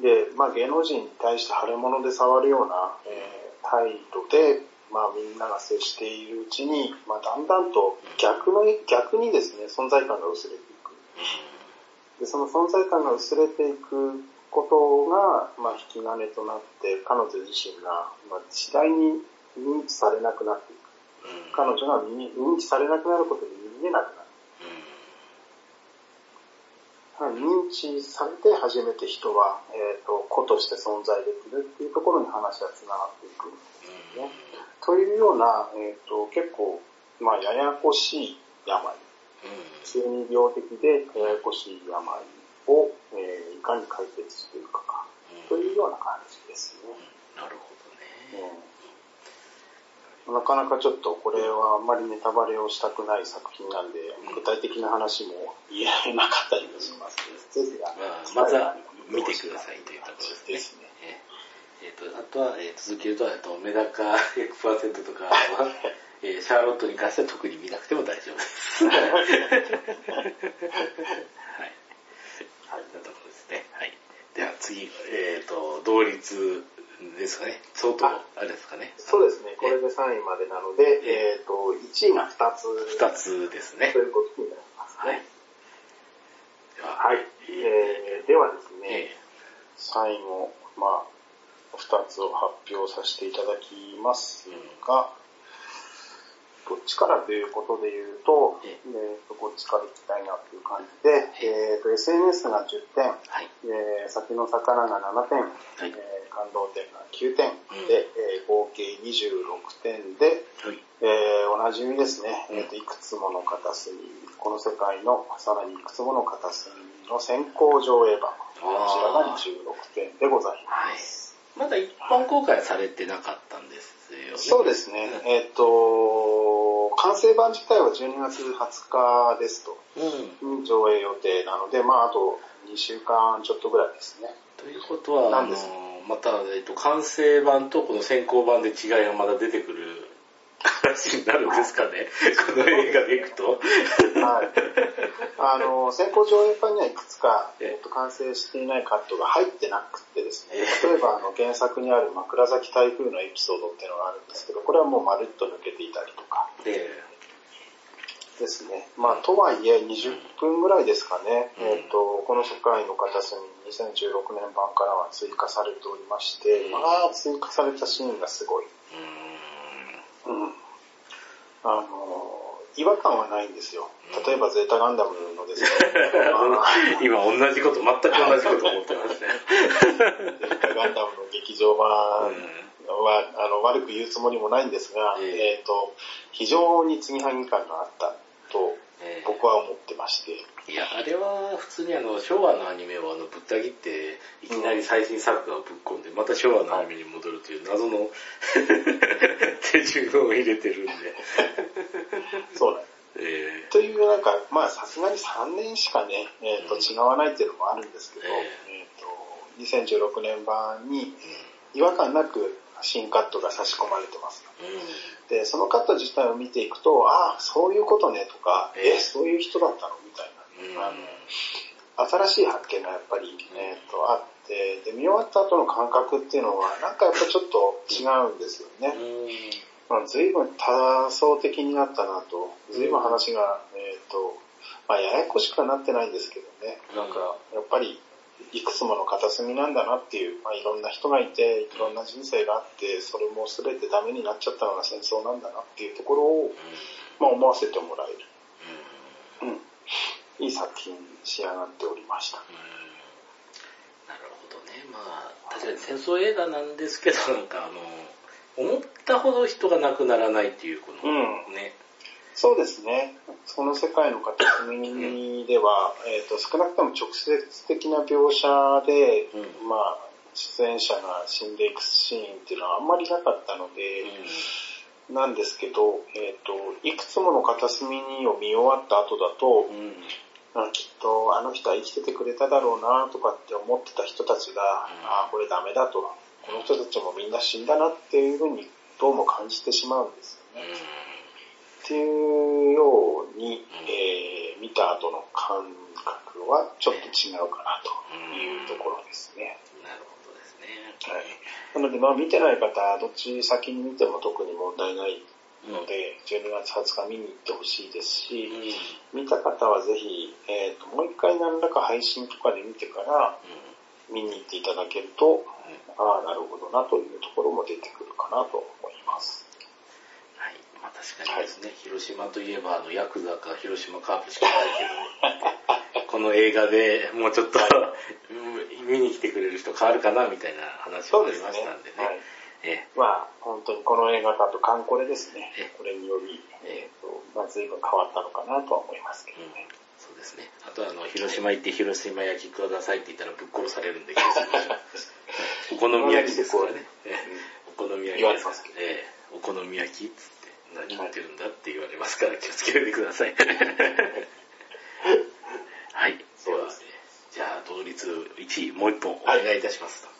で、まあ、芸能人に対して腫れ物で触るような、えー。態度で、まあ、みんなが接しているうちに、まあ、だんだんと逆の、逆にですね、存在感が薄れていく。で、その存在感が薄れていくことが、まあ、引き金となって、彼女自身が、まあ、次第に認知されなくなっていく。彼女が認認知されなくなることで見えなくなる。認知されて初めて人は、えっ、と、子として存在できるっていうところに話が繋がっていくね。というような、えっ、と、結構、まあ、ややこしい病、中二病的でややこしい病を、えーいかに解決していくか、というような感じですね。なるほどね。うん。なかなかちょっとこれはあんまりネタバレをしたくない作品なんで、具体的な話も言えなかったりもしますけど、ぜひまずは見てくださいというところですね。えーえーとあとは、えー続けると、あとメダカ100%とかは、えーシャーロットに関しては特に見なくても大丈夫です。はい。はい。なところですね。はい。では次、えっ、と、同率ですかね。相当、あれですかね。そうですね、これで3位までなので、えっ、と、1位が2つ。二つですねと。いうことになりますはいね。。では、はい。えー、ではですね、え最後、まあ、2つを発表させていただきますが、どっちからということで言うと、ええ。ーとこっちから行きたいなという感じで、えーと SNS が10点、はい。えー先の魚が7点、はい。えー感動点が9点うん。で、えー合計26点で、はい。えー、おなじみですね、えーと、いくつもの片隅、この世界のさらにいくつもの片隅の先行上映版、こちらが26点でございます。はい、まだ一般公開されてなかったんですよね。そうですね。えっ、ー、と、完成版自体は12月20日ですと、うん、上映予定なので、まああと2週間ちょっとぐらいですね。ということは、あのまた、えっと、完成版とこの先行版で違いがまだ出てくる話になるんですかね、この映画でいくと。はい。あの、先行上映版にはいくつか、えっと、完成していないカットが入ってなくてですね、例えばあの原作にある枕崎台風のエピソードっていうのがあるんですけど、これはもうまるっと抜けていたりとか。ですね。まあ、とはいえ20分ぐらいですかね。うん、えっ、と、この世界の片隅2016年版からは追加されておりまして、まあ、追加されたシーンがすごい。うん。あの、違和感はないんですよ。例えばゼータガンダムのですね。今同じこと、全く同じこと思ってますね。ゼータガンダムの劇場版は、あの悪く言うつもりもないんですが、えー、えーと非常に継ぎはぎ感があったと僕は思ってまして。いや、あれは普通にあの昭和のアニメをあのぶった切っていきなり最新作画をぶっ込んで、また昭和のアニメに戻るという謎の 手順を入れてるんで。そうだ。えー、というなんか、まあさすがに3年しかね、えー、と違わないっていうのもあるんですけど、えー、と2016年版に違和感なく新カットが差し込まれてます。で、そのカット自体を見ていくと、ああ、そういうことねとか、えー、そういう人だったの？みたいな、あの、新しい発見がやっぱり、えー、とあって、で、見終わった後の感覚っていうのは、なんかやっぱちょっと違うんですよね。まあ、随分多層的になったなと、随分話が、えっ、ー、と、まあ、ややこしくはなってないんですけどね、なんか、やっぱり、いくつもの片隅なんだなっていう、まあ、いろんな人がいて、いろんな人生があって、それも全てダメになっちゃったのが戦争なんだなっていうところを、まあ、思わせてもらえる。うん。いい作品に仕上がっておりました。なるほどね。まあ、確かに戦争映画なんですけど、なんかあの、思ったほど人が亡くならないっていう、この、ね、そうですね。その世界の片隅では、えっ、ー、と、少なくとも直接的な描写で、うん、まあ、出演者が死んでいくシーンっていうのはあんまりなかったので、うん、なんですけど、えっ、ー、と、いくつもの片隅にを見終わった後だと、うん。きっとあの人は生きててくれただろうなとかって思ってた人たちが、ああ、これダメだと、この人たちもみんな死んだなっていうふうにどうも感じてしまうんですよね。っていうように、えー、見た後の感覚はちょっと違うかなというところですね。なるほどですね。はい。なので、まあ見てない方、どっち先に見ても特に問題ないので、12月20日見に行ってほしいですし、うん、見た方はぜひ、えっ、ー、と、もう一回何らか配信とかで見てから、見に行っていただけると、ああ、なるほどなというところも出てくるかなと思います。まあ確かにですね、はい、広島といえばあのヤクザか広島カープしかないけど、この映画でもうちょっと、見に来てくれる人変わるかなみたいな話をありましたんでね。えまあ、本当にこの映画だとカンコレですね。これにより、えっ、ー、と、まあ、随分変わったのかなとは思いますけどね。うんそうですね。あとは、あの、広島行って広島焼きくださいって言ったらぶっ殺されるんで。お好み焼きですからね。お好み焼きです。ええ、お好み焼きっつ何言ってるんだって言われますから気をつけてください。はい。そうでは、じゃあ、同率1位、もう一本お願いいたします。はい、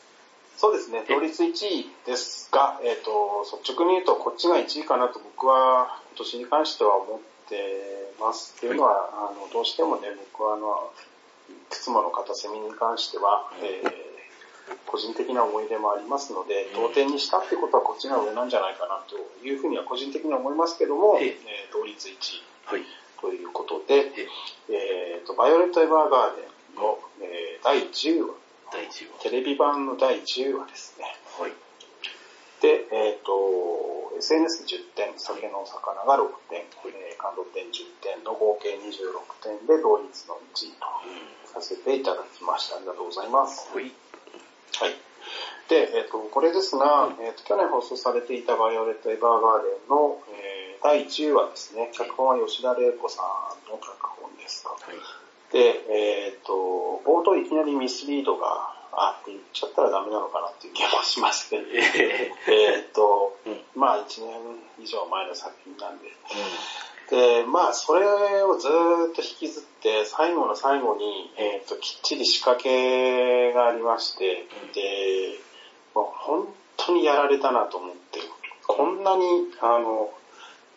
そうですね、同率1位ですが、えっ、ー、と、率直に言うとこっちが1位かなと僕は今年に関しては思ってます。っていうのは、あの、どうしてもね、僕はあの、いくつもの片隅に関しては、えー個人的な思い出もありますので、同点にしたってことはこっちが上なんじゃないかなというふうには個人的には思いますけども、えー、同率1位ということで、えーと、バイオレット・エヴァーガーデンの、えー、第10話、第10話。テレビ版の第10話ですね。はい、で、えっ、ー、と、SNS10 点、酒の魚が6点、はい、えー、感動点10点の合計26点で同率の1位とさせていただきました。ありがとうございます。はいはい。で、えっ、ー、と、これですが、えっ、ー、と、去年放送されていたバイオレット・エヴァーガーデンの、えー、第10話ですね。脚本は吉田玲子さんの脚本ですと。はい。で、えっ、と、冒頭いきなりミスリードが、あって言っちゃったらダメなのかなっていう気もしますけど、ええっと、うんまあ1年以上前の作品なんで、で、まあ、それをずーっと引きずって、最後の最後に、えっ、と、きっちり仕掛けがありまして、で、もう本当にやられたなと思って、こんなに、あの、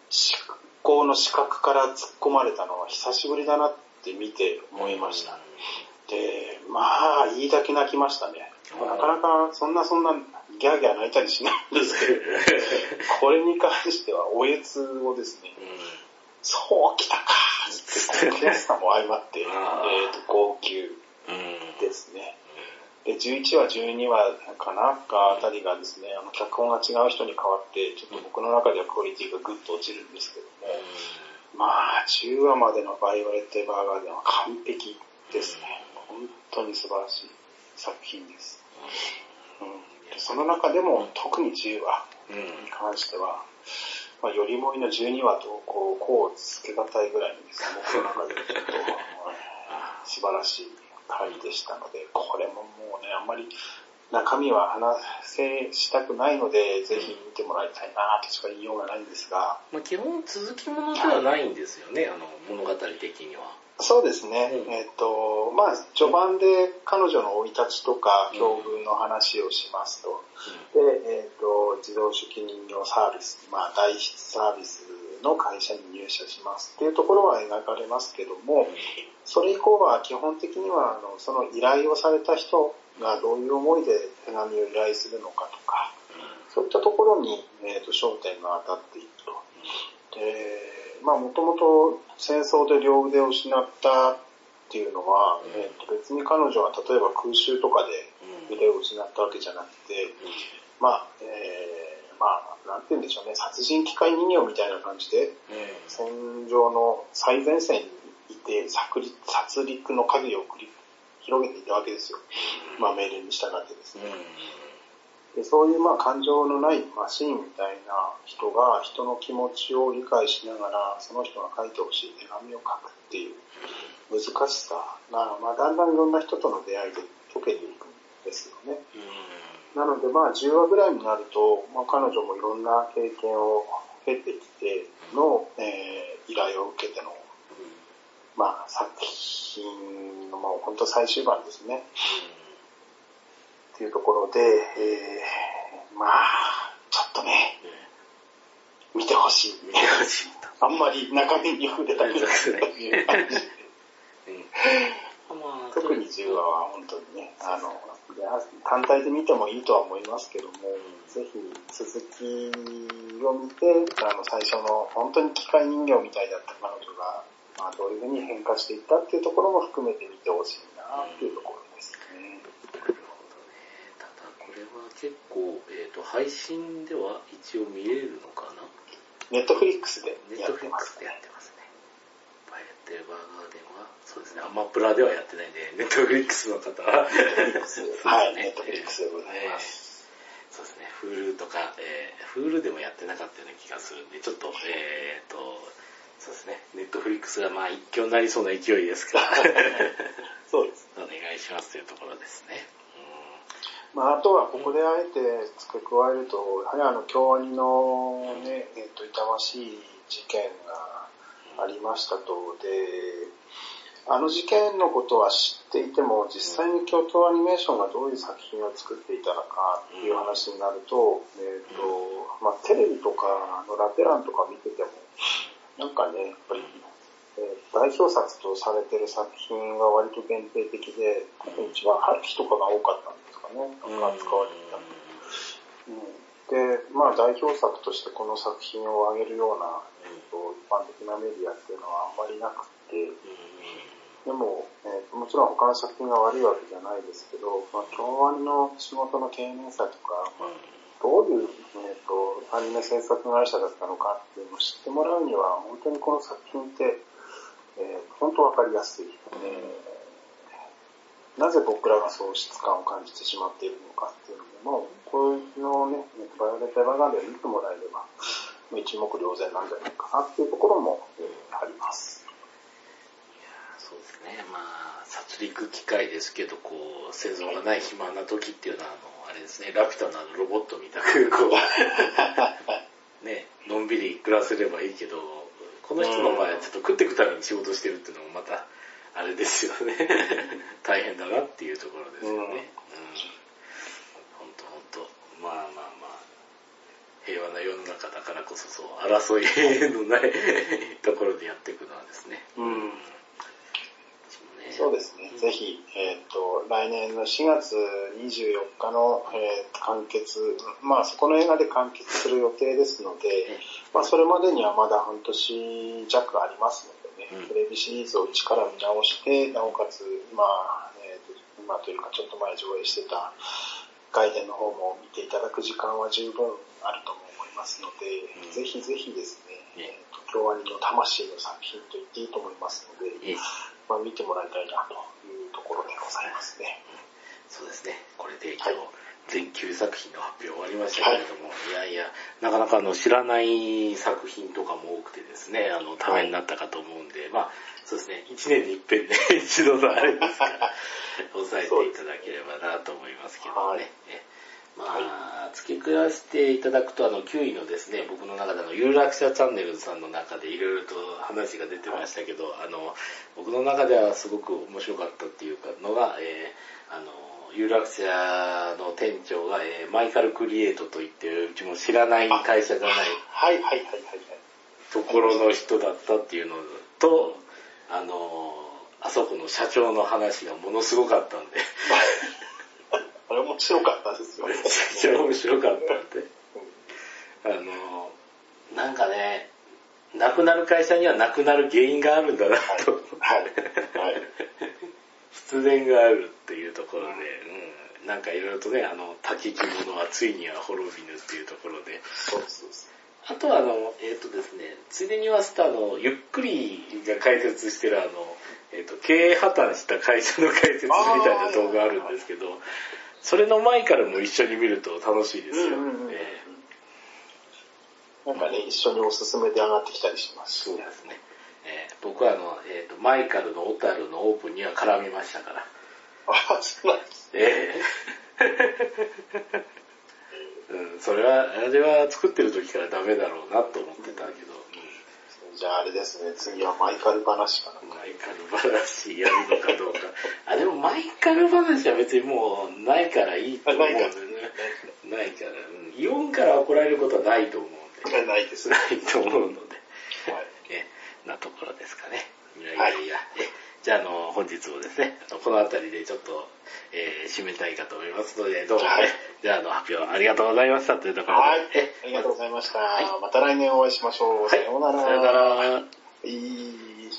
執行の資格から突っ込まれたのは久しぶりだなって見て思いました。で、まあ、いいだけ泣きましたね。うんなかなか、そんなそんな、ギャーギャー泣いたりしないんですけど、これに関しては、おえつをですね、そうきたかーって、悔しさも相まって、えっと、号泣。ですね。で、11話、12話かなかあたりがですね、あの、脚本が違う人に変わって、ちょっと僕の中ではクオリティがぐっと落ちるんですけども、まあ、10話までのバイオレット・エヴァーガーデンは完璧ですね。本当に素晴らしい作品です。うん、でその中でも特に10話うん。に関しては、まあ、よりもりの12話と、こう、こうつけがたいぐらいにですね、僕の中でちょっと、素晴らしい回でしたので、これももうね、あんまり中身は話せしたくないので、ぜひ見てもらいたいなとしか言いようがないんですが、まあ、基本続きものではないんですよね、あの、物語的には。そうですね、うん。えっ、と、まあ、序盤で彼女の生い立ちとか境遇の話をしますと、で、えっ、と、自動手記人形サービス、まあ、代筆サービスの会社に入社します。っていうところは描かれますけども、それ以降は基本的には、あの、その依頼をされた人がどういう思いで手紙を依頼するのかとか、そういったところに、えー、と焦点が当たっていくと。で、まあもともと戦争で両腕を失ったっていうのは、うんえー、と別に彼女は例えば空襲とかでうん。腕を失ったわけじゃなくて、まあ、えー、まあ、なんて言うんでしょうね、殺人機械人形みたいな感じで、戦場の最前線にいて殺戮殺戮の影を繰り広げていたわけですよ。まあ命令に従ってですね。でそういうまあ感情のないマシーンみたいな人が人の気持ちを理解しながらその人が書いてほしい手紙を書くっていう難しさが、まあ、だんだんいろんな人との出会いで解けていくんですよね。なのでまあ10話ぐらいになると、まあ、彼女もいろんな経験を経てきての、えー依頼を受けての、まあ、作品のもう本当最終版ですね。っていうところで、えー、まあ、ちょっとね、見てほしい。見てほしいと。あんまり中身に触れたくないという感じ。うん。まあ、特に10話は本当にね、あの、単体で見てもいいとは思いますけども、ぜひ続きを見て、あの、最初の本当に機械人形みたいだった彼女が、まあ、どういうふうに変化していったっていうところも含めて見てほしいなっていうところですね。ただこれは結構、えっ、と、配信では一応見れるのかな？ネットフリックスでネッやってますトフリックスでやってますね。バイオレット・エヴァーガーデンは、そうですね、アマプラではやってないんで、ネットフリックスの方は、はい、ネットフリックスでございます。そうですね、Hulu とか、えー、Hulu でもやってなかったような気がするんで、ちょっと、えー、と、そうですね、ネットフリックスがまあ一挙になりそうな勢いですから、そうです。お願いしますというところですね。まあ、あとはここであえて付け加えると、やはりあの、京アニのね、えっ、と、痛ましい事件がありましたと、で、あの事件のことは知っていても、実際に京都アニメーションがどういう作品を作っていたのかっていう話になると、えっ、と、まあ、テレビとかのラテランとか見てても、なんかね、やっぱり、え代表作とされてる作品が割と限定的で、一番春日とかが多かったんでかね、扱われてた。で、まあ代表作としてこの作品を挙げるような、えーと一般的なメディアっていうのはあんまりなくって、でも、えーともちろん他の作品が悪いわけじゃないですけど、まあ、京アニの仕事の丁寧さとか、どういう、えー、とアニメ制作会社だったのかっていうのを知ってもらうには、本当にこの作品って、えー本当わかりやすい、えーなぜ僕らがそう質感を感じてしまっているのかっていうのも、こういうのをね、バイオレット・エヴガンを見てもらえれば、まあ一目瞭然なんじゃないかなっていうところも、えーあります。そうですね。まあ、殺戮機械ですけど、こう、生存がない暇な時っていうのは、あの、あれですね、ラピュタのあのロボットみたく、こう、ね、のんびり暮らせればいいけど、この人の場合はちょっと食っていくために仕事してるっていうのもまた、あれですよね。大変だなっていうところですよね。うん。ほんとほんと。まあまあまあ。平和な世の中だからこそそう、争いのないところでやっていくのはですね。うんねそうですね。ぜひ、えっ、と、来年の4月24日の、えー完結、まあそこの映画で完結する予定ですので、まあそれまでにはまだ半年弱ありますのでテレビシリーズを一から見直して、なおかつ今、えーと今というかちょっと前上映してた外伝の方も見ていただく時間は十分あると思いますので、うん。ぜひぜひですね、ねえ。ーと京アニの魂の作品と言っていいと思いますので、ええ。まあ、見てもらいたいなというところでございますね。そうですね。これで今日はい、全9作品の発表終わりましたけれども、い、やいや、なかなかあの知らない作品とかも多くてですね、あの、ためになったかと思うんで、まあ、そうですね、1年に一遍で一度のあれですから、押さえていただければなと思いますけどね。まあ、付け加えしていただくと、あの、9位のですね、僕の中であの、有楽者チャンネルズさんの中でいろいろと話が出てましたけど、あの、僕の中ではすごく面白かったっていうかのが、えーあの、有楽者の店長が、えーマイカルクリエイトといって、うちも知らない会社じゃないはいはいはいはいはい。ところの人だったっていうのと、あの、あそこの社長の話がものすごかったんで、あれ面白かったですよね。めちゃくちゃ面白かったんで。うんあの、なんかね、亡くなる会社には亡くなる原因があるんだなと、はい。はい。必然があるっていうところで、うん、なんかいろいろとね、あの、滝着物はついには滅びぬっていうところで、そうそうです。あとはあの、えっ、とですね、ついでに言わせたあの、ゆっくりが解説してるあの、えっ、と、経営破綻した会社の解説みたいな動画あるんですけど、それの前からも一緒に見ると楽しいですよ。うんうんうんえーなんかね、一緒におすすめで上がってきたりします。そうですね。えー僕はあの、えっ、と、マイカルの小樽のオープンには絡みましたから。あ、そうなんです。ええ うん、それは、あれは作ってる時からダメだろうなと思ってたけど、じゃああれですね、次はマイカル話かな。うんマイカル話やるのかどうか。あ、でもマイカル話は別にもうないからいいと思うんだよね。ないから、うん。イオンから怒られることはないと思うんで。ないです。なはいと思うので。なところですかね。いやいやいや。え じゃあ、あの、本日もですね、あのこの辺りでちょっと、えー締めたいかと思いますので、どうもね、はいじゃあ、あの、発表ありがとうございましたというところで、はいえ？ありがとうございました。はいまた来年お会いしましょう。はい、さようなら。さようなら。いい